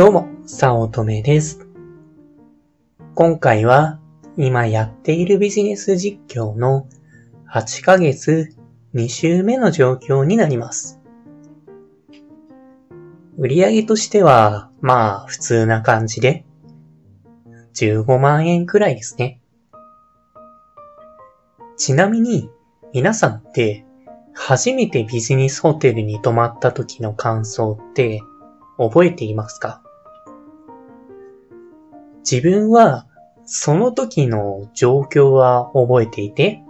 どうも、さおとめです。今回は今やっているビジネス実況の8ヶ月2週目の状況になります。売上としては、まあ普通な感じで、15万円くらいですね。ちなみに、皆さんって、初めてビジネスホテルに泊まった時の感想って覚えていますか？自分はその時の状況は覚えていて、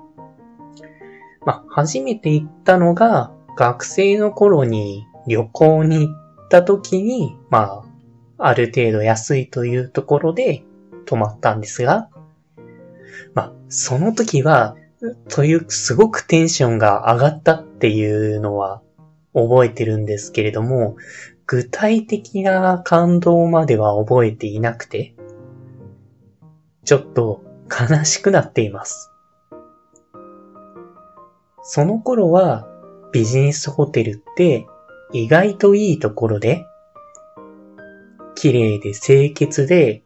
まあ、初めて行ったのが学生の頃に旅行に行った時に、まあ、ある程度安いというところで泊まったんですが、まあ、その時は、という、すごくテンションが上がったっていうのは覚えてるんですけれども、具体的な感動までは覚えていなくて、ちょっと悲しくなっています。その頃はビジネスホテルって意外といいところで、綺麗で清潔で、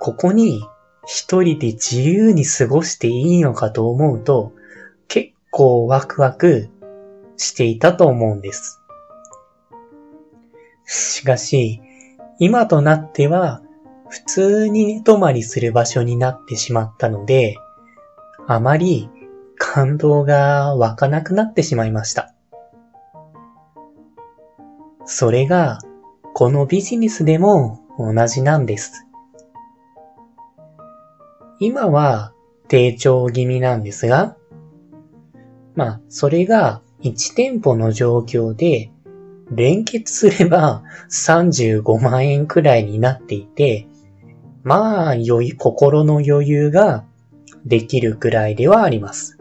ここに一人で自由に過ごしていいのかと思うと、結構ワクワクしていたと思うんです。しかし、今となっては、普通に寝泊まりする場所になってしまったので、あまり感動が湧かなくなってしまいました。それが、このビジネスでも同じなんです。今は低調気味なんですが、まあ、それが1店舗の状況で、連結すれば35万円くらいになっていて、まあ、余裕、心の余裕ができるくらいではあります。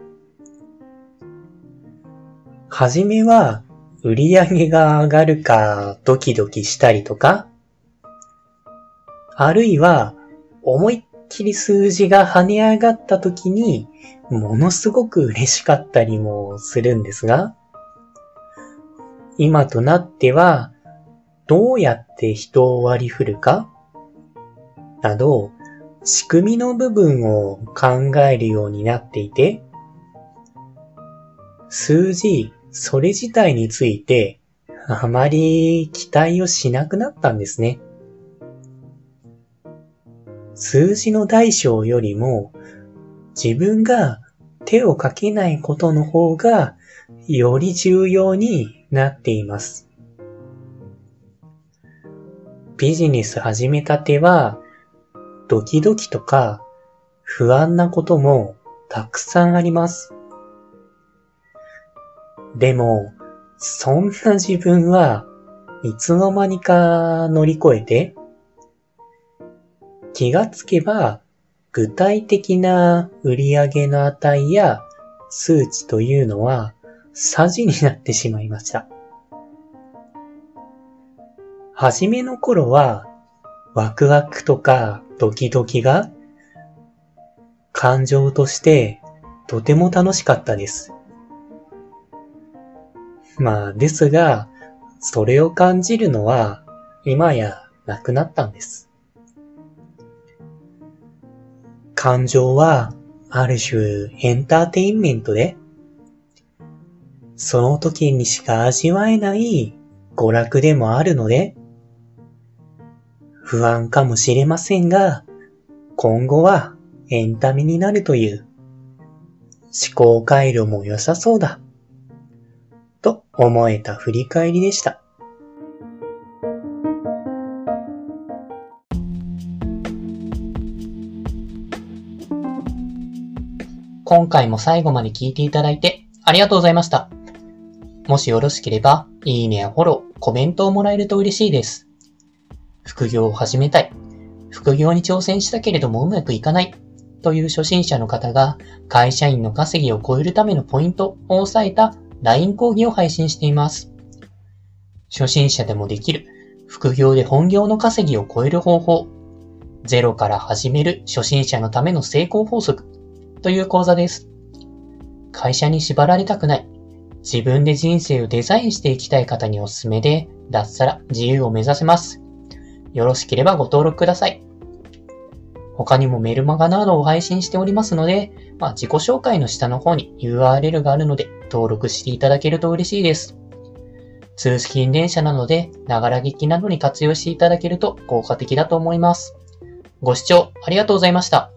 はじめは、売り上げが上がるかドキドキしたりとか、あるいは、思いっきり数字が跳ね上がった時に、ものすごく嬉しかったりもするんですが、今となっては、どうやって人を割り振るかなど、仕組みの部分を考えるようになっていて、数字、それ自体について、あまり期待をしなくなったんですね。数字の大小よりも、自分が手をかけないことの方が、より重要になっています。ビジネス始めたては、ドキドキとか不安なこともたくさんあります。でも、そんな自分はいつの間にか乗り越えて、気がつけば具体的な売上の値や数値というのはさじになってしまいました。はじめの頃はワクワクとかドキドキが感情としてとても楽しかったです。まあ、ですが、それを感じるのは今やなくなったんです。感情はある種エンターテインメントで、その時にしか味わえない娯楽でもあるので、不安かもしれませんが、今後はエンタメになるという思考回路も良さそうだ。と思えた振り返りでした。今回も最後まで聞いていただいてありがとうございました。もしよろしければ、いいねやフォロー、コメントをもらえると嬉しいです。副業を始めたい。副業に挑戦したけれどもうまくいかない。という初心者の方が会社員の稼ぎを超えるためのポイントを押さえた LINE 講義を配信しています。初心者でもできる副業で本業の稼ぎを超える方法。ゼロから始める初心者のための成功法則という講座です。会社に縛られたくない。自分で人生をデザインしていきたい方におすすめで、脱サラ自由を目指せます。よろしければご登録ください。他にもメルマガなどを配信しておりますので、まあ、自己紹介の下の方に URL があるので登録していただけると嬉しいです。通信電車なので、ながら劇などに活用していただけると効果的だと思います。ご視聴ありがとうございました。